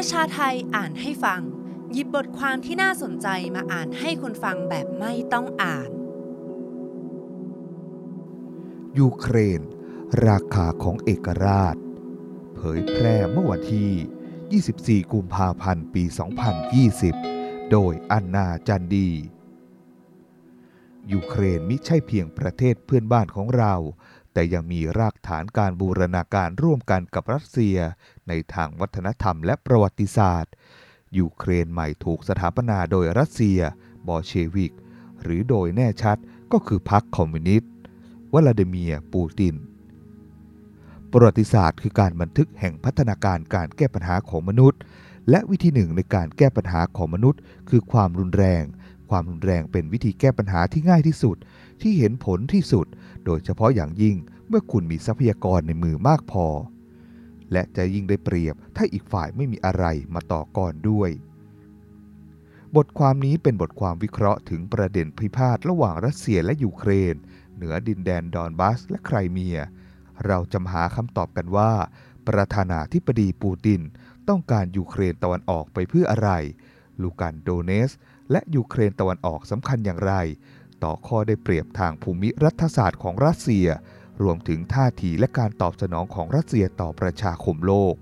ประชาไทยอ่านให้ฟัง หยิบบทความที่น่าสนใจมาอ่านให้คนฟังแบบไม่ต้องอ่าน ยูเครน ราคาของเอกราช เผยแพร่เมื่อวันที่ 24 กุมภาพันธ์ ปี 2020 โดยอันนาจันดี ยูเครนมิใช่เพียงประเทศเพื่อนบ้านของเรา แต่ยังมีรากฐานการบูรณาการร่วมกันกับรัสเซีย ในทางวัฒนธรรมและประวัติศาสตร์ ยูเครนใหม่ถูกสถาปนาโดยรัสเซีย บอเชวิก หรือโดยแน่ชัดก็คือพรรคคอมมิวนิสต์วลาดิเมียร์ปูติน ประวัติศาสตร์คือการบันทึกแห่งพัฒนาการการแก้ปัญหาของมนุษย์ และวิธีหนึ่งในการแก้ปัญหาของมนุษย์ คือความรุนแรง ความรุนแรงเป็นวิธีแก้ปัญหาที่ง่ายที่สุด ที่เห็นผลที่สุด โดยเฉพาะอย่างยิ่ง เมื่อคุณมีทรัพยากรในมือมากพอ และจะยิ่งได้เปรียบถ้าอีกฝ่ายไม่มีอะไรมาต่อก่อนด้วย บทความนี้เป็นบทความวิเคราะห์ถึงประเด็นพิพาทระหว่างรัสเซียและยูเครน เหนือดินแดนดอนบัสและไครเมีย เราจะหาคำตอบกันว่า ประธานาธิบดีปูตินต้องการยูเครนตะวันออกไปเพื่ออะไร ลูกันโดเนส และยูเครนตะวันออกสำคัญอย่างไร ต่อข้อได้เปรียบทางภูมิรัฐศาสตร์ของรัสเซีย รวมถึงท่าทีและการตอบสนองของรัสเซียต่อประชาคมโลก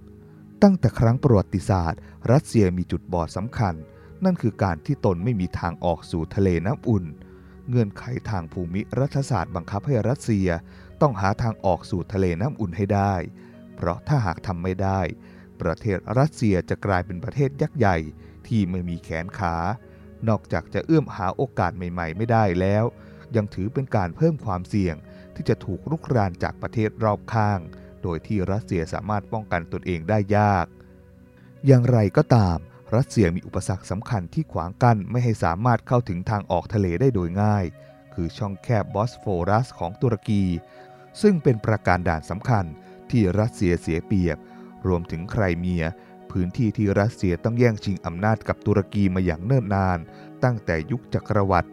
ตั้งแต่ครั้งประวัติศาสตร์ รัสเซียมีจุดบอดสำคัญ นั่นคือการที่ตนไม่มีทางออกสู่ทะเลน้ำอุ่น เงื่อนไขทางภูมิรัฐศาสตร์บังคับให้รัสเซียต้องหาทางออกสู่ทะเลน้ำอุ่นให้ได้ เพราะถ้าหากทำไม่ได้ ประเทศรัสเซียจะกลายเป็นประเทศยักษ์ใหญ่ที่ไม่มีแขนขา นอกจากจะเอื้อมหาโอกาสใหม่ ๆ ไม่ได้แล้ว ยังถือเป็นการเพิ่มความเสี่ยง ที่จะถูกรุกรานจากประเทศรอบข้าง โดยที่รัสเซียสามารถป้องกันตนเองได้ยาก อย่างไรก็ตาม รัสเซียมีอุปสรรคสำคัญที่ขวางกั้นไม่ให้สามารถเข้าถึงทางออกทะเลได้โดยง่าย คือช่องแคบบอสโฟรัสของตุรกี ซึ่งเป็นประการด่านสำคัญที่รัสเซียเสียเปรียบ รวมถึงไครเมีย พื้นที่ที่รัสเซียต้องแย่งชิงอำนาจกับตุรกีมาอย่างเนิ่นนาน ตั้งแต่ยุคจักรวรรดิ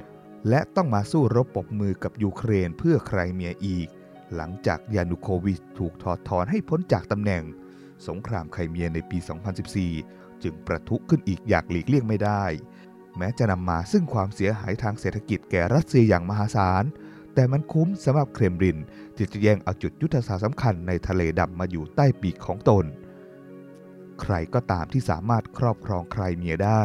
และต้องมาสู้รบปบมือกับยูเครนเพื่อไครเมียอีก หลังจากยานุโควิชถูกถอดถอนให้พ้นจากตำแหน่ง สงครามไครเมียในปี 2014 จึงประทุขึ้นอีกอย่างหลีกเลี่ยงไม่ได้ แม้จะนำมาซึ่งความเสียหายทางเศรษฐกิจแก่รัสเซียอย่างมหาศาล แต่มันคุ้มสำหรับเครมรินที่จะแย่งเอาจุดยุทธศาสตร์สำคัญในทะเลดำมาอยู่ใต้ปีกของตน ใครก็ตามที่สามารถครอบครองไครเมียได้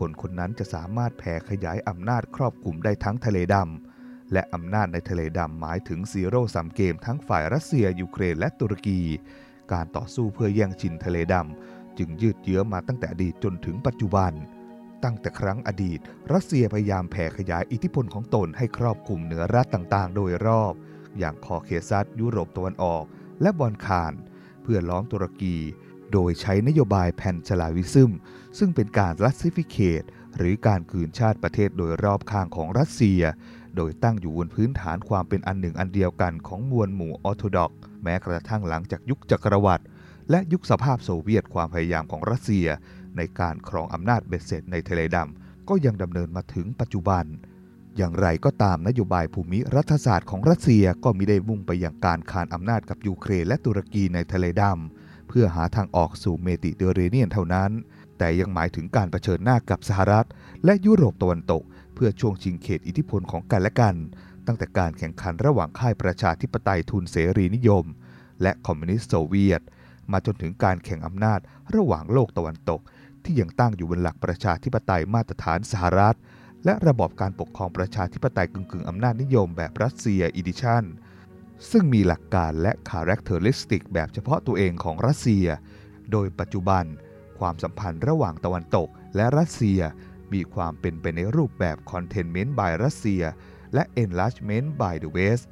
คนคนนั้นจะสามารถแผ่ขยายอำนาจครอบคลุมได้ทั้งทะเลดำ และอำนาจในทะเลดำหมายถึง zero-sum game ทั้งฝ่ายรัสเซีย ยูเครนและตุรกี การต่อสู้เพื่อแย่งชิงทะเลดำ จึงยืดเยื้อมาตั้งแต่อดีตจนถึงปัจจุบัน ตั้งแต่ครั้งอดีต รัสเซียพยายามแผ่ขยายอิทธิพลของตนให้ครอบคลุมเหนือรัฐต่างๆ โดยรอบ อย่างคอเคซัสยุโรปตะวันออก และบอลคาน เพื่อล้อมตุรกี โดยใช้นโยบาย Pan-Slavism ซึ่งเป็นการ Russificate หรือการกลืนชาติประเทศโดยรอบข้างของรัสเซีย โดยตั้งอยู่บนพื้นฐานความเป็นอันหนึ่งอันเดียวกันของมวลหมู่ออร์โธดอกซ์แม้กระทั่งหลังจากยุคจักรวรรดิและยุคสหภาพโซเวียตความพยายามของรัสเซีย ในการครองอำนาจเบ็ดเสร็จในทะเลดำก็ยังดำเนินมาถึงปัจจุบัน อย่างไรก็ตามนโยบายภูมิรัฐศาสตร์ของรัสเซียก็มิได้มุ่งไปอย่างการคานอำนาจกับยูเครนและตุรกีในทะเลดำ เพื่อหาทางออกสู่เมดิเตอร์เรเนียนเท่านั้น แต่ยังหมายถึงการเผชิญหน้ากับสหรัฐ และยุโรปตะวันตก เพื่อช่วงชิงเขตอิทธิพลของกันและกัน ตั้งแต่การแข่งขันระหว่างค่ายประชาธิปไตยทุนเสรีนิยม และคอมมิวนิสต์โซเวียต มาจนถึงการแข่งอำนาจระหว่างโลกตะวันตก ที่ยังตั้งอยู่บนหลักประชาธิปไตยมาตรฐานสหรัฐ และระบอบการปกครองประชาธิปไตยกึ่งๆอำนาจนิยมแบบ Russia edition ซึ่งมีหลักการและ characteristic แบบเฉพาะตัวเองของรัสเซีย โดยปัจจุบัน ความสัมพันธ์ระหว่างตะวันตกและรัสเซีย มีความเป็นไปในรูปแบบ Containment by Russia และ Enlargement by the West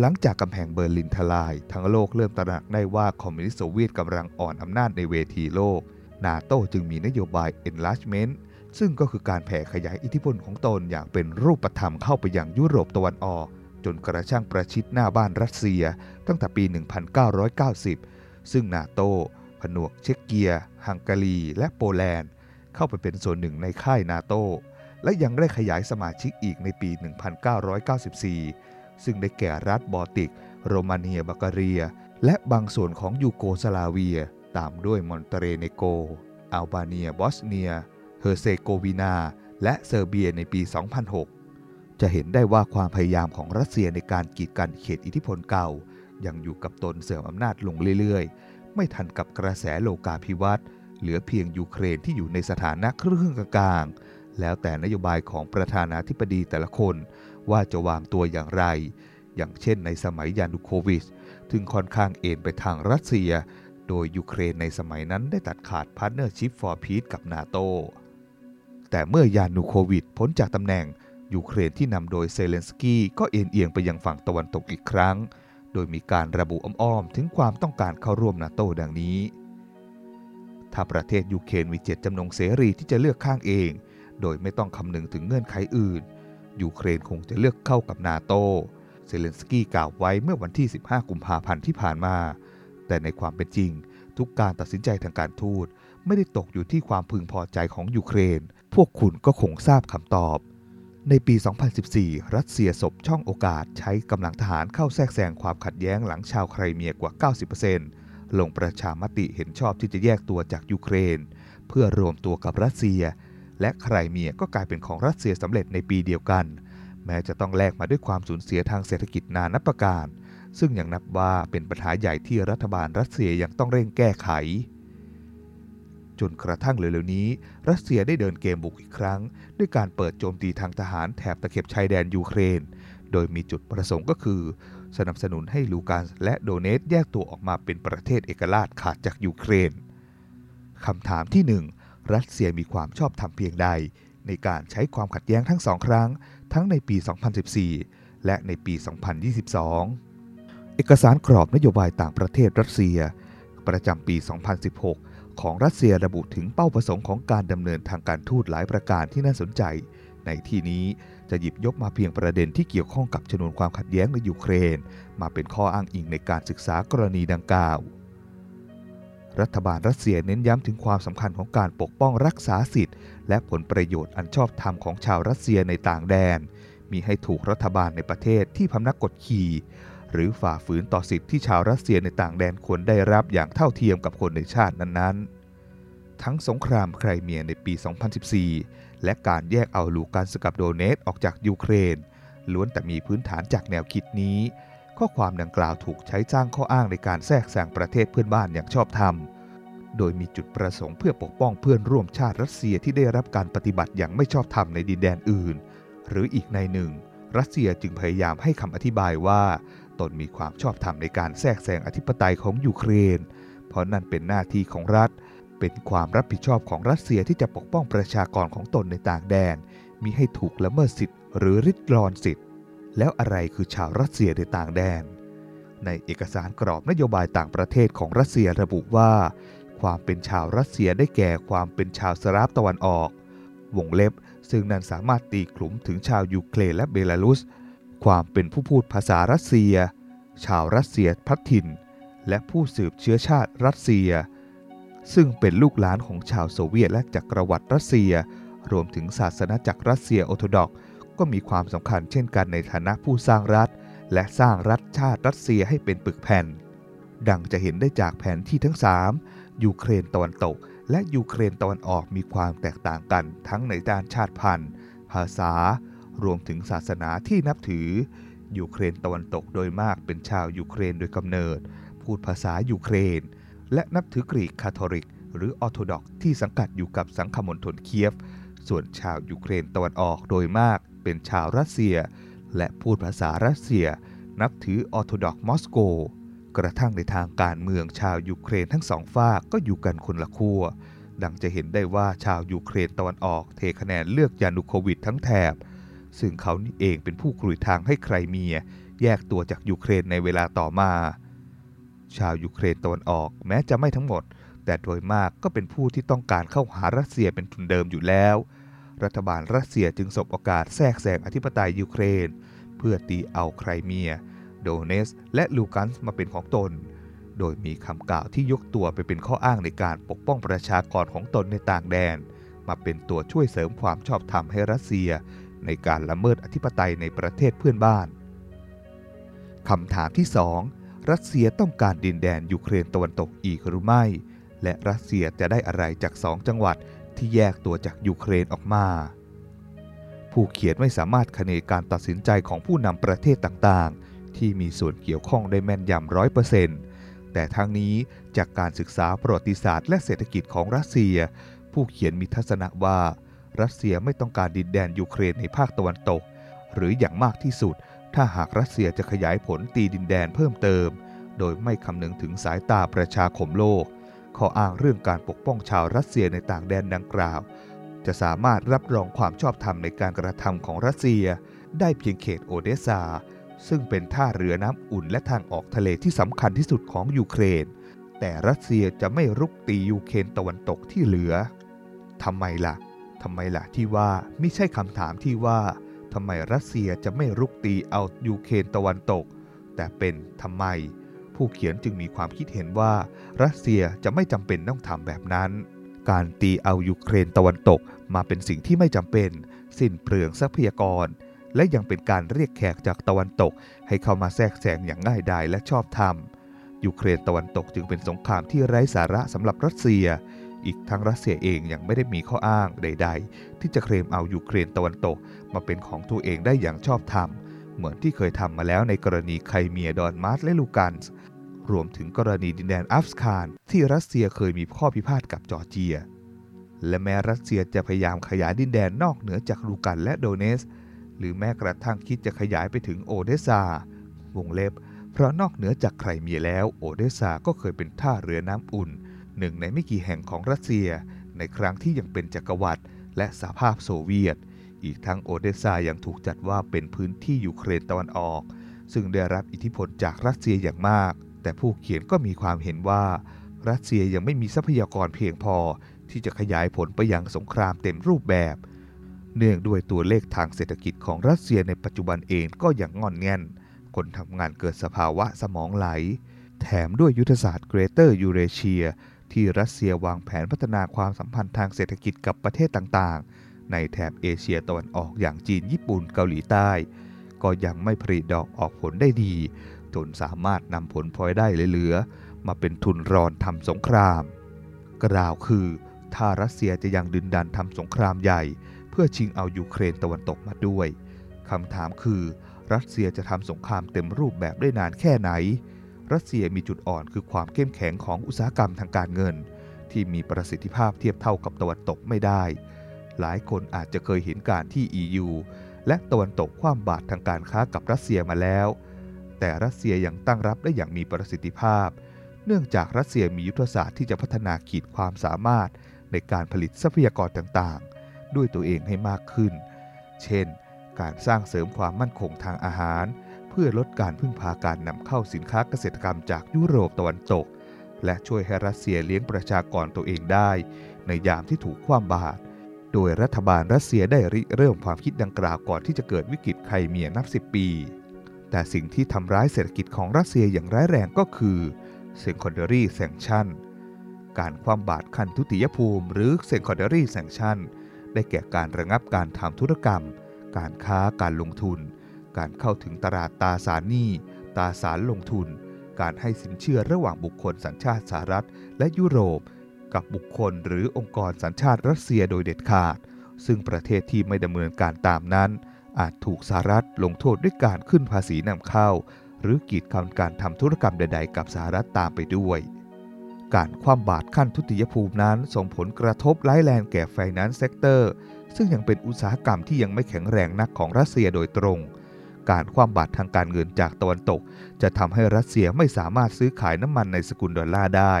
หลังจากกำแพงเบอร์ลินทลาย ทั้งโลกเริ่มตระหนักได้ว่าคอมมิวนิสต์โซเวียตกำลังอ่อนอำนาจในเวทีโลก นาโต้จึงมีนโยบาย enlargement ซึ่งก็คือการแผ่ขยายอิทธิพลของตนอย่างเป็นรูปธรรมเข้าไปยังยุโรปตะวันออก จนกระช่างประชิดหน้าบ้านรัสเซียตั้งแต่ปี 1990 ซึ่งนาโตผนวกเช็กเกียฮังการี และโปแลนด์ เข้าไปเป็นส่วนหนึ่งในค่ายนาโต และยังได้ขยายสมาชิกอีกในปี 1994 ซึ่งได้แก่รัฐบอลติก โรมาเนียบัลกเรีย และบางส่วนของยูโกสลาเวีย ตามด้วยมอนเตเนโกร อัลบาเนีย บอสเนีย เฮอร์เซโกวีนา และเซอร์เบียในปี 2006 จะเห็นได้ว่าความพยายามของรัสเซียในการกีดกันเขตอิทธิพลเก่า ยังอยู่กับตนเสื่อมอำนาจลงเรื่อยๆ ไม่ทันกับกระแสโลกาภิวัตน์เหลือเพียงยูเครนที่อยู่ในสถานะครึ่งกลางๆแล้วแต่นโยบายของประธานาธิบดีแต่ละคนว่าจะวางตัวอย่างไร อย่างเช่นในสมัยยานูโควิชซึ่งค่อนข้างเอนไปทางรัสเซีย โดยยูเครนในสมัยนั้นได้ตัดขาด Partnership for Peace กับนาโตแต่เมื่อยานูโควิชพ้นจากตำแหน่ง ยูเครนที่นำโดยเซเลนสกี้ก็เอนเอียงไปยังฝั่งตะวันตกอีกครั้ง โดยมีการระบุอ้อมๆ ถึงความต้องการเข้าร่วมนาโตดังนี้ ถ้าประเทศยูเครนมีเจตจำนงเสรีที่จะเลือกข้างเอง โดยไม่ต้องคำนึงถึงเงื่อนไขอื่น ยูเครนคงจะเลือกเข้ากับนาโตเซเลนสกี้กล่าวไว้เมื่อวันที่ 15 กุมภาพันธ์ที่ผ่านมา แต่ในความเป็นจริง ทุกการตัดสินใจทางการทูตไม่ได้ตกอยู่ที่ความพึงพอใจของยูเครน พวกคุณก็คงทราบคำตอบ ในปี 2014 รัสเซียสบช่องโอกาสใช้กำลังทหารเข้าแทรกแซงความขัดแย้งหลังชาวไครเมียกว่า 90%ลงประชามติเห็นชอบที่จะแยกตัวจากยูเครน เพื่อรวมตัวกับรัสเซีย และไครเมียก็กลายเป็นของรัสเซียสำเร็จในปีเดียวกัน แม้จะต้องแลกมาด้วยความสูญเสียทางเศรษฐกิจนานับประการ ซึ่งยังนับว่าเป็นปัญหาใหญ่ที่รัฐบาลรัสเซียยังต้องเร่งแก้ไข จนกระทั่งเร็วๆนี้ รัสเซียได้เดินเกมบุกอีกครั้ง ด้วยการเปิดโจมตีทางทหารแถบตะเข็บชายแดนยูเครน โดยมีจุดประสงค์ก็คือ สนับสนุนให้ลูฮันสก์และโดเนตสก์แยกตัวออกมาเป็นประเทศเอกราชขาดจากยูเครนคำถามที่ 1 รัสเซียมีความชอบธรรมเพียงใด ในการใช้ความขัดแย้งทั้งสองครั้ง ทั้งในปี 2014 และในปี 2022 เอกสารกรอบนโยบายต่างประเทศรัสเซีย ประจำปี 2016 ของรัสเซียระบุถึงเป้าประสงค์ของการดำเนินทางการทูตหลายประการที่น่าสนใจ ในที่นี้จะหยิบยกมาเพียงประเด็นที่เกี่ยวข้องกับชนวนความขัดแย้งในยูเครน มาเป็นข้ออ้างอิงในการศึกษากรณีดังกล่าว รัฐบาลรัสเซียเน้นย้ำถึงความสำคัญของการปกป้องรักษาสิทธิ์ และผลประโยชน์อันชอบธรรมของชาวรัสเซียในต่างแดน มีให้ถูกรัฐบาลในประเทศที่พำนักกดขี่ หรือฝ่าฝืนต่อสิทธิที่ชาวรัสเซียในต่างแดนควรได้รับอย่างเท่าเทียมกับคนในชาตินั้นๆ ทั้งสงครามไครเมียในปี 2014 และการแยกเอาลูกานสกับโดเนตออกจากยูเครน ล้วนแต่มีพื้นฐานจากแนวคิดนี้ ข้อความดังกล่าวถูกใช้จ้างข้ออ้างในการแทรกแซงประเทศเพื่อนบ้านอย่างชอบธรรม โดยมีจุดประสงค์เพื่อปกป้องเพื่อนร่วมชาติรัสเซียที่ได้รับการปฏิบัติอย่างไม่ชอบธรรมในดินแดนอื่น หรืออีกในหนึ่งรัสเซียจึงพยายามให้คำอธิบายว่า ตนมีความชอบธรรมในการแทรกแซงอธิปไตยของยูเครน เพราะนั่นเป็นหน้าที่ของรัฐ เป็นความรับผิดชอบของรัสเซียที่จะปกป้องประชากรของตนในต่างแดนมิให้ถูกละเมิดสิทธิ์หรือลิดรอนสิทธิ์ แล้วอะไรคือชาวรัสเซียในต่างแดน ในเอกสารกรอบนโยบายต่างประเทศของรัสเซียระบุว่า ความเป็นชาวรัสเซียได้แก่ความเป็นชาวสลาฟตะวันออก วงเล็บซึ่งนั้นสามารถตีคลุมถึงชาวยูเครนและเบลารุส ความเป็นผู้พูดภาษารัสเซีย ชาวรัสเซียพลัดถิ่น และผู้สืบเชื้อชาติรัสเซีย ซึ่งเป็นลูกหลานของชาวโซเวียตและจักรวรรดิรัสเซีย รวมถึงศาสนจักรรัสเซียออร์โธดอกซ์ก็มีความสำคัญเช่นกันในฐานะผู้สร้างรัฐ และสร้างรัฐชาติรัสเซียให้เป็นปึกแผ่น ดังจะเห็นได้จากแผนที่ทั้ง 3 ยูเครนตะวันตก และยูเครนตะวันออกมีความแตกต่างกัน ทั้งในด้านชาติพันธุ์ ภาษา รวมถึงศาสนาที่นับถือ ยูเครนตะวันตกโดยมากเป็นชาวยูเครนโดยกำเนิด พูดภาษายูเครน และนับถือกรีกคาทอลิก หรือออร์โธดอกซ์ที่สังกัดอยู่กับสังฆมณฑลเคียฟ ส่วนชาวยูเครนตะวันออกโดยมากเป็นชาวรัสเซีย และพูดภาษารัสเซีย นับถือออร์โธดอกซ์มอสโก กระทั่งในทางการเมืองชาวยูเครนทั้งสองฟากก็อยู่กันคนละขั้วดังจะเห็นได้ว่าชาวยูเครนตะวันออกเทคะแนนเลือกยานูโควิชทั้งแถบ ซึ่งเขานี่เองเป็นผู้กรุยทางให้ไครเมีย แยกตัวจากยูเครนในเวลาต่อมา ชาวยูเครนตะวันออกแม้จะไม่ทั้งหมด แต่โดยมากก็เป็นผู้ที่ต้องการเข้าหารัสเซียเป็นทุนเดิมอยู่แล้ว รัฐบาลรัสเซียจึงสบโอกาสแทรกแซงอธิปไตยยูเครน เพื่อตีเอาไครเมีย โดเนส และลูกันส์มาเป็นของตน โดยมีคำกล่าวที่ยกตัวไปเป็นข้ออ้างในการปกป้องประชากรของตนในต่างแดน มาเป็นตัวช่วยเสริมความชอบธรรมให้รัสเซีย ในการละเมิดอธิปไตยในประเทศเพื่อนบ้านคำถามที่ 2 รัสเซียต้องการดินแดนยูเครนตะวันตกอีกหรือไม่ และรัสเซียจะได้อะไรจากสองจังหวัดที่แยกตัวจากยูเครนออกมา ผู้เขียนไม่สามารถคเนการตัดสินใจของผู้นำประเทศต่างๆ ที่มีส่วนเกี่ยวข้องได้แม่นยำร้อยเปอร์เซ็นต์แต่ทั้งนี้จากการศึกษาประวัติศาสตร์และเศรษฐกิจของรัสเซีย ผู้เขียนมีทัศนะว่า รัสเซียไม่ต้องการดินแดนยูเครนในภาคตะวันตก หรืออย่างมากที่สุด ถ้าหากรัสเซียจะขยายผลตีดินแดนเพิ่มเติม โดยไม่คำนึงถึงสายตาประชาคมโลก ข้ออ้างเรื่องการปกป้องชาวรัสเซียในต่างแดนดังกล่าว จะสามารถรับรองความชอบธรรมในการกระทำของรัสเซีย ได้เพียงเขตโอเดสซา ซึ่งเป็นท่าเรือน้ำอุ่นและทางออกทะเลที่สำคัญที่สุดของยูเครน แต่รัสเซียจะไม่รุกตียูเครนตะวันตกที่เหลือทำไมล่ะ ทำไมล่ะที่ว่าไม่ใช่คำถามที่ว่าทำไมรัสเซียจะไม่รุกตีเอายูเครนตะวันตก แต่เป็นทำไม ผู้เขียนจึงมีความคิดเห็นว่า รัสเซียจะไม่จำเป็นต้องทำแบบนั้น การตีเอายูเครนตะวันตกมาเป็นสิ่งที่ไม่จำเป็น สิ้นเปลืองทรัพยากร และยังเป็นการเรียกแขกจากตะวันตก ให้เข้ามาแทรกแซงอย่างง่ายดายและชอบธรรมยูเครนตะวันตกจึงเป็นสงครามที่ไร้สาระสำหรับรัสเซีย อีกทั้งรัสเซียเองยังไม่ได้มีข้ออ้างใด ๆ ที่จะเคลมเอายูเครนตะวันตก มาเป็นของตัวเองได้อย่างชอบธรรม เหมือนที่เคยทำมาแล้วในกรณีไครเมียดอนบาสและลูฮันสก์รวมถึงกรณีดินแดนอัฟกานที่รัสเซียเคยมีข้อพิพาทกับจอร์เจีย และแม้รัสเซียจะพยายามขยายดินแดนนอกเหนือจากลูฮันสก์และโดเนตสก์ หรือแม้กระทั่งคิดจะขยายไปถึงโอเดสซาวงเล็บ เพราะนอกเหนือจากไครเมียแล้วโอเดสซาก็เคยเป็นท่าเรือน้ำอุ่น หนึ่งในไม่กี่แห่งของรัสเซีย ในครั้งที่ยังเป็นจักรวรรดิและสหภาพโซเวียต อีกทั้งโอเดสซายังถูกจัดว่าเป็นพื้นที่ยูเครนตะวันออก ซึ่งได้รับอิทธิพลจากรัสเซียอย่างมาก แต่ผู้เขียนก็มีความเห็นว่ารัสเซียยังไม่มีทรัพยากรเพียงพอ ที่จะขยายผลไปยังสงครามเต็มรูปแบบ เนื่องด้วยตัวเลขทางเศรษฐกิจของรัสเซียในปัจจุบันเองก็อย่างงอนแงนคนทำงานเกิดสภาวะสมองไหล แถมด้วยยุทธศาสตร์เกรเตอร์ยูเรเชีย ที่รัสเซียวางแผนพัฒนาความสัมพันธ์ทางเศรษฐกิจกับประเทศต่างๆ ในแถบเอเชียตะวันออกอย่างจีนญี่ปุ่นเกาหลีใต้ ก็ยังไม่ผลิดอกออกผลได้ดี จนสามารถนำผลพลอยได้เหลือ มาเป็นทุนรอนทำสงคราม กล่าวคือ ถ้ารัสเซียจะยังดึนดันทำสงครามใหญ่ เพื่อชิงเอายูเครนตะวันตกมาด้วยคำถามคือ รัสเซียจะทำสงครามเต็มรูปแบบได้นานแค่ไหน รัสเซียมีจุดอ่อนคือความเข้มแข็งของอุตสาหกรรมทางการเงิน ที่มีประสิทธิภาพเทียบเท่ากับตะวันตกไม่ได้ หลายคนอาจจะเคยเห็นการที่ EU และตะวันตกคว่ำบาตรทางการค้ากับรัสเซียมาแล้ว แต่รัสเซียยังตั้งรับได้อย่างมีประสิทธิภาพ เนื่องจากรัสเซียมียุทธศาสตร์ที่จะพัฒนาขีดความสามารถในการผลิตทรัพยากรต่างๆ ด้วยตัวเองให้มากขึ้น เช่น การสร้างเสริมความมั่นคงทางอาหาร เพื่อลดการพึ่งพาการนำเข้าสินค้าเกษตรกรรมจากยุโรปตะวันตก และช่วยให้รัสเซียเลี้ยงประชากรตัวเองได้ ในยามที่ถูกคว่ำบาตรโดยรัฐบาลรัสเซียได้ริเริ่มความคิดดังกล่าวก่อนที่จะเกิดวิกฤตไครเมียนับสิบปี แต่สิ่งที่ทำร้ายเศรษฐกิจของรัสเซียอย่างร้ายแรงก็คือ secondary sanction การคว่ำบาตรขั้นทุติยภูมิ หรือ secondary sanction ได้แก่การระงับการทำธุรกรรม การค้าการลงทุน การเข้าถึงตลาดตาสารหนี้ ตาสารลงทุน การให้สินเชื่อระหว่างบุคคลสัญชาติสหรัฐ และยุโรป กับบุคคลหรือองค์กรสัญชาติรัสเซียโดยเด็ดขาด ซึ่งประเทศที่ไม่ดำเนินการตามนั้น อาจถูกสหรัฐลงโทษด้วยการขึ้นภาษีนำเข้า หรือกีดกันการทำธุรกรรมใด ๆ กับสหรัฐตามไปด้วยการคว่ำบาตรขั้นทุติยภูมินั้น ส่งผลกระทบร้ายแรงแก่ finance sector ซึ่งยังเป็นอุตสาหกรรมที่ยังไม่แข็งแรงนักของรัสเซียโดยตรง การคว่ำบาตรทางการเงินจากตะวันตก จะทำให้รัสเซียไม่สามารถซื้อขายน้ำมันในสกุลดอลลาร์ได้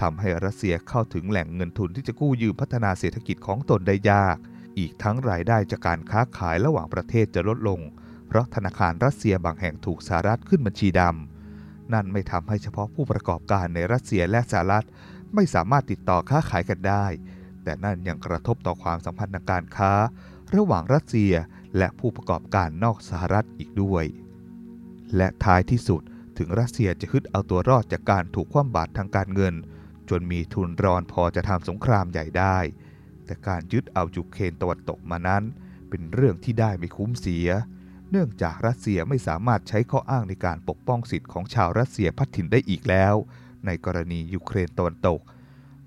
ทำให้รัสเซียเข้าถึงแหล่งเงินทุนที่จะกู้ยืมพัฒนาเศรษฐกิจของตนได้ยาก อีกทั้งรายได้จากการค้าขายระหว่างประเทศจะลดลง เพราะธนาคารรัสเซียบางแห่งถูกสหรัฐขึ้นบัญชีดำ นั่นไม่ทำให้เฉพาะผู้ประกอบการในรัสเซียและสหรัฐ ไม่สามารถติดต่อค้าขายกันได้ แต่นั่นยังกระทบต่อความสัมพันธ์ทางการค้า ระหว่างรัสเซีย และผู้ประกอบการนอกสหรัฐอีกด้วย และท้ายที่สุดถึงรัสเซียจะฮึดเอาตัวรอดจากการถูกคว่ำบาตรทางการเงิน จนมีทุนรอนพอจะทำสงครามใหญ่ได้ แต่การยึดเอายูเครนตะวันตกมานั้น เป็นเรื่องที่ได้ไม่คุ้มเสีย เนื่องจากรัสเซียไม่สามารถใช้ข้ออ้างในการปกป้องสิทธิ์ของชาวรัสเซียพัดถิ่นได้อีกแล้ว ในกรณียูเครนตะวันตก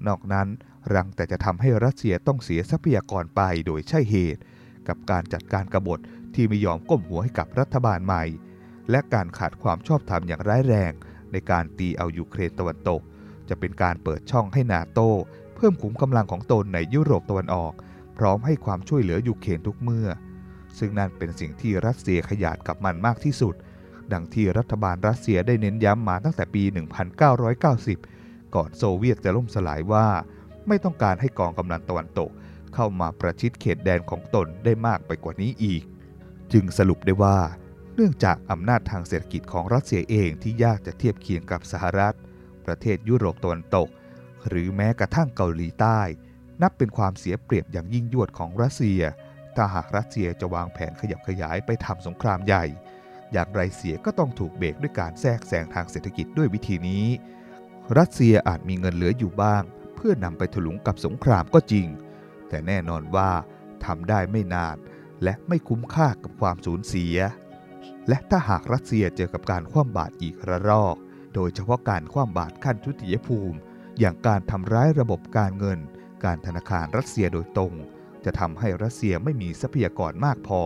นอกนั้นรังแต่จะทำให้รัสเซียต้องเสียทรัพยากรไปโดยใช่เหตุ กับการจัดการกบฏที่ไม่ยอมก้มหัวให้กับรัฐบาลใหม่ และการขาดความชอบธรรมอย่างร้ายแรง ในการตีเอายูเครนตะวันตก จะเป็นการเปิดช่องให้นาโตเพิ่มขุมกำลังของตนในยุโรปตะวันออก พร้อมให้ความช่วยเหลือยูเครนทุกเมื่อ ซึ่งนั่นเป็นสิ่งที่รัสเซียขยาดกับมันมากที่สุด ดังที่รัฐบาลรัสเซียได้เน้นย้ำมาตั้งแต่ปี 1990 ก่อนโซเวียตจะล่มสลายว่า ไม่ต้องการให้กองกำลังตะวันตก เข้ามาประชิดเขตแดนของตนได้มากไปกว่านี้อีก จึงสรุปได้ว่า เนื่องจากอำนาจทางเศรษฐกิจของรัสเซียเองที่ยากจะเทียบเคียงกับสหรัฐ ประเทศยุโรปตะวันตก หรือแม้กระทั่งเกาหลีใต้ นับเป็นความเสียเปรียบอย่างยิ่งยวดของรัสเซีย ถ้าหากรัสเซียจะวางแผนขยับขยายไปทำสงครามใหญ่ อย่างไรเสียก็ต้องถูกเบรกด้วยการแทรกแซงทางเศรษฐกิจด้วยวิธีนี้ รัสเซียอาจมีเงินเหลืออยู่บ้าง เพื่อนำไปถลุงกับสงครามก็จริง แต่แน่นอนว่าทำได้ไม่นาน และไม่คุ้มค่ากับความสูญเสีย และถ้าหากรัสเซียเจอกับการคว่ำบาตรอีกระรอก โดยเฉพาะการคว่ำบาตรขั้นทุติยภูมิ อย่างการทำร้ายระบบการเงิน การธนาคารรัสเซียโดยตรง จะทำให้รัสเซียไม่มีทรัพยากรมากพอ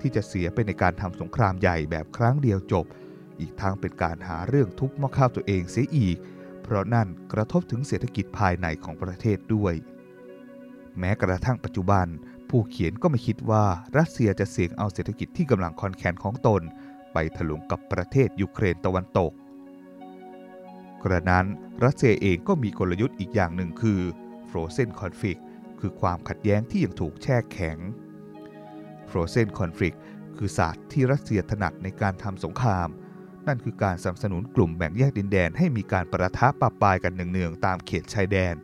ที่จะเสียไปในการทำสงครามใหญ่แบบครั้งเดียวจบ อีกทั้งเป็นการหาเรื่องทุบม้อข้าวตัวเองเสียอีก เพราะนั่นกระทบถึงเศรษฐกิจภายในของประเทศด้วย แม้กระทั่งปัจจุบัน ผู้เขียนก็ไม่คิดว่ารัสเซียจะเสี่ยงเอาเศรษฐกิจที่กำลังคอนแคนของตน ไปถลุงกับประเทศยูเครนตะวันตก กระนั้นรัสเซียเองก็มีกลยุทธ์อีกอย่างหนึ่งคือ Frozen Conflict คือความขัดแย้งที่ยังถูกแช่แข็ง Frozen Conflict คือศาสตร์ที่รัสเซียถนัดในการทำสงคราม นั่นคือการสนับสนุนกลุ่มแบ่งแยกดินแดนให้มีการประทะปะปายกันเนืองๆตามเขตชายแดน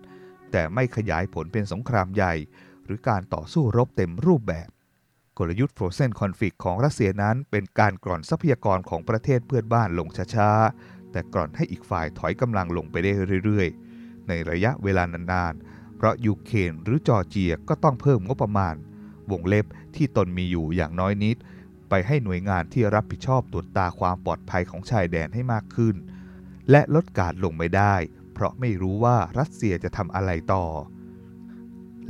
แต่ไม่ขยายผลเป็นสงครามใหญ่ หรือการต่อสู้รบเต็มรูปแบบ กลยุทธ์ Frozen Conflict ของรัสเซียนั้นเป็นการกร่อนทรัพยากรของประเทศเพื่อนบ้านลงช้าๆ แต่กร่อนให้อีกฝ่ายถอยกำลังลงไปได้เรื่อยๆ ในระยะเวลานานๆ เพราะยูเครนหรือจอร์เจียก็ต้องเพิ่มงบประมาณ วงเล็บที่ตนมีอยู่อย่างน้อยนิด ไปให้หน่วยงานที่รับผิดชอบตรวจตาความปลอดภัยของชายแดนให้มากขึ้น และลดการลงไม่ได้ เพราะไม่รู้ว่ารัสเซียจะทำอะไรต่อ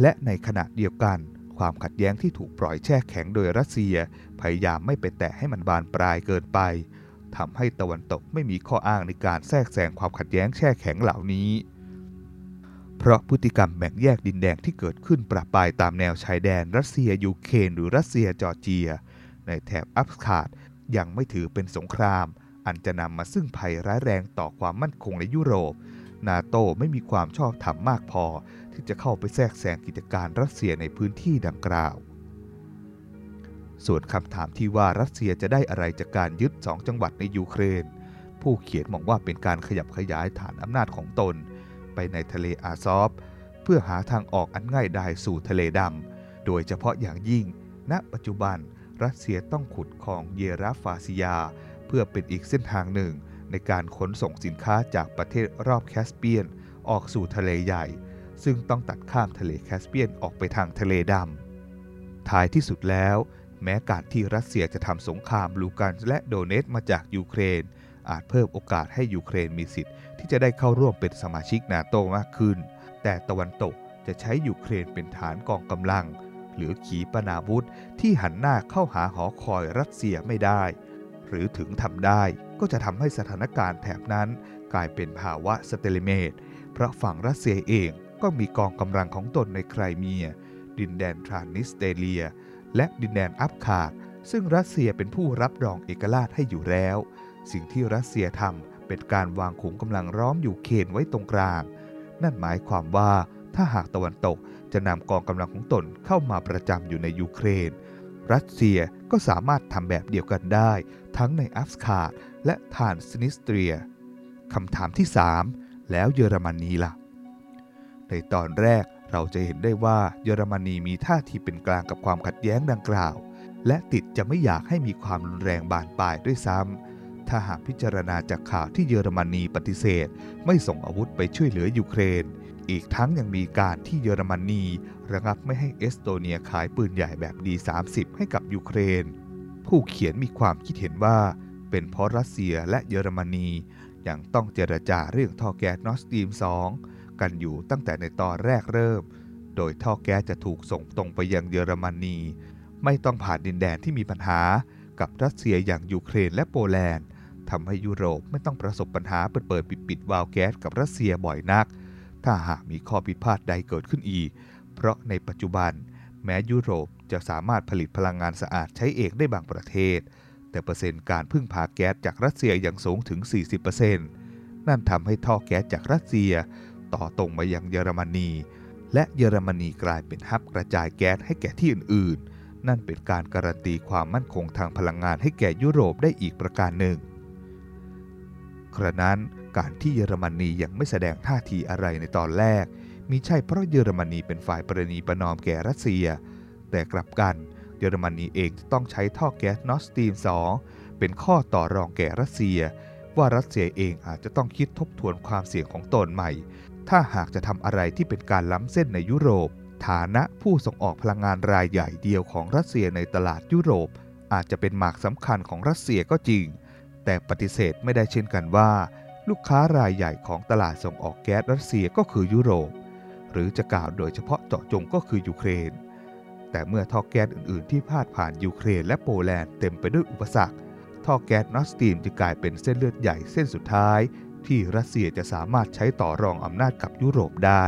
และในขณะเดียวกัน ความขัดแย้งที่ถูกปล่อยแช่แข็งโดยรัสเซีย พยายามไม่ไปแตะให้มันบานปลายเกินไปทำให้ตะวันตกไม่มีข้ออ้างในการแทรกแซงความขัดแย้งแช่แข็งเหล่านี้ เพราะพฤติกรรมแบ่งแยกดินแดนที่เกิดขึ้นประปายตามแนวชายแดนรัสเซียยูเครนหรือรัสเซียจอร์เจีย ในแถบอัฟคาดยังไม่ถือเป็นสงคราม อันจะนำมาซึ่งภัยร้ายแรงต่อความมั่นคงในยุโรป นาโตไม่มีความชอบธรรมมากพอ ที่จะเข้าไปแทรกแซงกิจการรัสเซียในพื้นที่ดังกล่าว ส่วนคำถามที่ว่ารัสเซียจะได้อะไรจากการยึดสองจังหวัดในยูเครน ผู้เขียนมองว่าเป็นการขยับขยายฐานอำนาจของตน ไปในทะเลอาซอฟ เพื่อหาทางออกอันง่ายดายสู่ทะเลดำโดยเฉพาะอย่างยิ่ง ณ ปัจจุบันรัสเซียต้องขุดคลองเยฟราซิยา เพื่อเป็นอีกเส้นทางหนึ่ง ในการขนส่งสินค้าจากประเทศรอบแคสเปียนออกสู่ทะเลใหญ่ ซึ่งต้องตัดข้ามทะเลแคสเปียนออกไปทางทะเลดำท้ายที่สุดแล้ว แม้การที่รัสเซียจะทำสงครามลูฮันสก์และโดเนตสก์มาจากยูเครน อาจเพิ่มโอกาสให้ยูเครนมีสิทธิ์ที่จะได้เข้าร่วมเป็นสมาชิกนาโตมากขึ้น แต่ตะวันตกจะใช้ยูเครนเป็นฐานกองกำลัง หรือขีปนาวุธที่หันหน้าเข้าหาคอหอยรัสเซียไม่ได้ หรือถึงทำได้ ก็จะทำให้สถานการณ์แถบนั้น กลายเป็นภาวะ stalemate เพราะฝั่งรัสเซียเองก็มีกองกำลังของตนในไครเมีย ดินแดนทรานส์นิสเตรีย และดินแดนอับคาเซียซึ่งรัสเซียเป็นผู้รับรองเอกราชให้อยู่แล้ว สิ่งที่รัสเซียทำเป็นการวางขุมกำลังล้อมยูเครนไว้ตรงกลาง นั่นหมายความว่าถ้าหากตะวันตกจะนำกองกำลังของตนเข้ามาประจำอยู่ในยูเครน รัสเซียก็สามารถทำแบบเดียวกันได้ ทั้งในอับคาเซียและทรานส์นิสเตรียคำถามที่ 3 แล้วเยอรมนีล่ะ ในตอนแรกเราจะเห็นได้ว่าเยอรมนีมีท่าทีเป็นกลางกับความขัดแย้งดังกล่าว และติดจะไม่อยากให้มีความรุนแรงบานปลายด้วยซ้ำถ้าหากพิจารณาจากข่าวที่เยอรมนีปฏิเสธ ไม่ส่งอาวุธไปช่วยเหลือยูเครน อีกทั้งยังมีการที่เยอรมนีระงับไม่ให้เอสโตเนียขายปืนใหญ่แบบ D30 ให้กับยูเครน ผู้เขียนมีความคิดเห็นว่า เป็นเพราะรัสเซียและเยอรมนียังต้องเจรจาเรื่องท่อแก๊ส Nord Stream 2 กันอยู่ตั้งแต่ในตอนแรกเริ่ม โดยท่อแก๊สจะถูกส่งตรงไปยังเยอรมนี ไม่ต้องผ่านดินแดนที่มีปัญหากับรัสเซียอย่างยูเครนและโปแลนด์ทำให้ยุโรปไม่ต้องประสบปัญหาเปิดเปิดปิดปิดวาล์วแก๊สกับรัสเซียบ่อยนัก ถ้าหากมีข้อผิดพลาดใดเกิดขึ้นอีก เพราะในปัจจุบัน แม้ยุโรปจะสามารถผลิตพลังงานสะอาดใช้เองได้บางประเทศ แต่เปอร์เซ็นต์การพึ่งพาแก๊สจากรัสเซียยังสูงถึง 40%นั่นทำให้ท่อแก๊สจากรัสเซีย ต่อตรงมายังเยอรมนี และเยอรมนีกลายเป็นฮับกระจายแก๊สให้แก่ที่อื่นๆ นั่นเป็นการการันตีความมั่นคงทางพลังงานให้แก่ยุโรปได้อีกประการหนึ่งคระนั้น การที่เยอรมนียังไม่แสดงท่าทีอะไรในตอนแรก มีใช่เพราะเยอรมนีเป็นฝ่ายประนีประนอมแก่รัสเซีย แต่กลับกันเยอรมนีเองจะต้องใช้ท่อแก๊สนอสตีม 2 เป็นข้อต่อรองแก่รัสเซีย ว่ารัสเซียเองอาจจะต้องคิดทบทวนความเสี่ยงของตนใหม่ ถ้าหากจะทำอะไรที่เป็นการล้ำเส้นในยุโรป ฐานะผู้ส่งออกพลังงานรายใหญ่เดียวของรัสเซียในตลาดยุโรป อาจจะเป็นหมากสำคัญของรัสเซียก็จริง แต่ปฏิเสธไม่ได้เช่นกันว่า ลูกค้ารายใหญ่ของตลาดส่งออกแก๊สรัสเซียก็คือยุโรป หรือจะกล่าวโดยเฉพาะเจาะจงก็คือยูเครน แต่เมื่อท่อแก๊สอื่นๆ ที่พาดผ่านยูเครนและโปแลนด์เต็มไปด้วยอุปสรรค ท่อแก๊ส Nord Stream จะกลายเป็นเส้นเลือดใหญ่เส้นสุดท้าย ที่รัสเซียจะสามารถใช้ต่อรองอำนาจกับยุโรปได้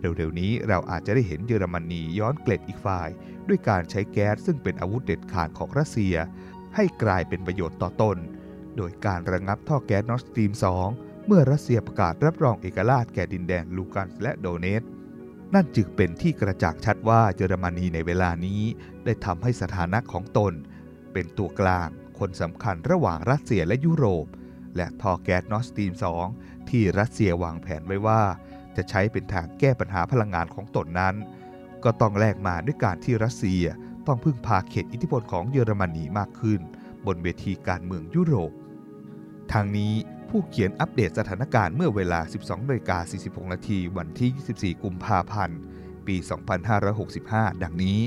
เร็วๆนี้เราอาจจะได้เห็นเยอรมนีย้อนเกล็ดอีกฝ่าย ด้วยการใช้แก๊สซึ่งเป็นอาวุธเด็ดขาดของรัสเซีย ให้กลายเป็นประโยชน์ต่อตน โดยการระงับท่อแก๊ส Nord Stream 2 เมื่อรัสเซียประกาศรับรองเอกราชแก่ดินแดนลูฮันสก์และโดเนตสก์ นั่นจึงเป็นที่กระจ่างชัดว่าเยอรมนีในเวลานี้ได้ทำให้สถานะของตน เป็นตัวกลางคนสำคัญระหว่างรัสเซียและยุโรป และท่อแก๊ส Nord Stream 2 ที่รัสเซียวางแผนไว้ว่า จะใช้เป็นทางแก้ปัญหาพลังงานของตนนั้น ก็ต้องแลกมาด้วยการที่รัสเซียต้องพึ่งพาเขตอิทธิพลของเยอรมนีมากขึ้น บนเวทีการเมืองยุโรป ทางนี้ผู้เขียนอัปเดตสถานการณ์เมื่อเวลา 12นกา46 นาทีวันที่ 24 กุมภาพันธ์ ปี 2565 ดังนี้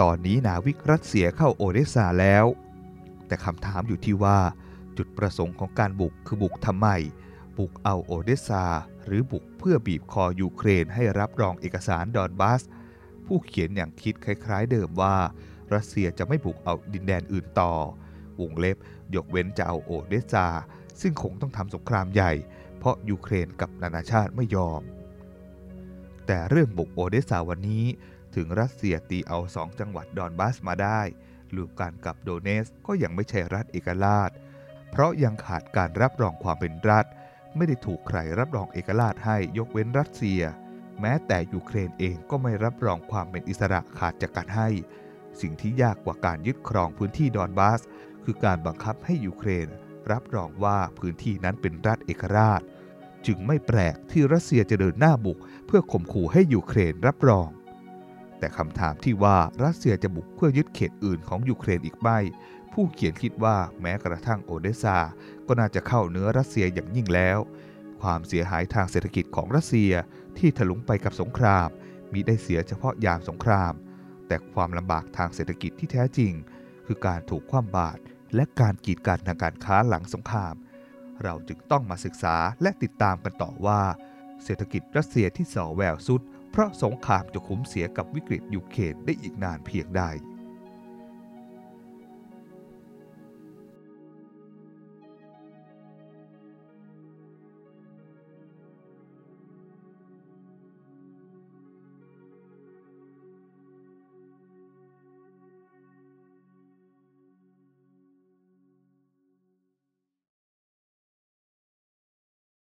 ตอนนี้นาวิกรัสเซียเข้าโอเดสซาแล้ว แต่คำถามอยู่ที่ว่าจุดประสงค์ของการบุกคือบุกทำไม บุกเอาโอเดสซาหรือบุกเพื่อบีบคอยูเครนให้รับรองเอกสารดอนบัสผู้เขียนอย่างคิดคล้ายๆเดิมว่า รัสเซียจะไม่บุกเอาดินแดนอื่นต่อ วงเล็บ ยกเว้นจะเอาโอเดซา ซึ่งคงต้องทำสงครามใหญ่ เพราะยูเครนกับนานาชาติไม่ยอม แต่เรื่องบุกโอเดซาวันนี้ ถึงรัสเซียตีเอาสองจังหวัดดอนบัสมาได้ลูกันกับโดเนสก็ยังไม่ใช่รัฐเอกราช เพราะยังขาดการรับรองความเป็นรัฐ ไม่ได้ถูกใครรับรองเอกราชให้ยกเว้นรัสเซีย แม้แต่ยูเครนเองก็ไม่รับรองความเป็นอิสระขาดจากการให้ สิ่งที่ยากกว่าการยึดครองพื้นที่ดอนบัส คือการบังคับให้ยูเครน รับรองว่าพื้นที่นั้นเป็นรัฐเอกราช จึงไม่แปลกที่รัสเซียจะเดินหน้าบุก เพื่อข่มขู่ให้ยูเครนรับรอง แต่คำถามที่ว่ารัสเซียจะบุกเพื่อยึดเขตอื่นของยูเครนอีกไหม ผู้เขียนคิดว่าแม้กระทั่งโอเดสซา ก็น่าจะเข้าเนื้อรัสเซียอย่างยิ่งแล้ว ความเสียหายทางเศรษฐกิจของรัสเซียที่ถลุงไปกับสงครามมีได้เสียเฉพาะยามสงคราม แต่ความลำบากทางเศรษฐกิจที่แท้จริง คือการถูกคว่ำบาตร และการกีดกันทางการค้าหลังสงคราม เราจึงต้องมาศึกษาและติดตามกันต่อว่า เศรษฐกิจรัสเซียที่ส่อแววสุด เพราะสงครามจะคุ้มเสียกับวิกฤตยูเครนได้อีกนานเพียงใด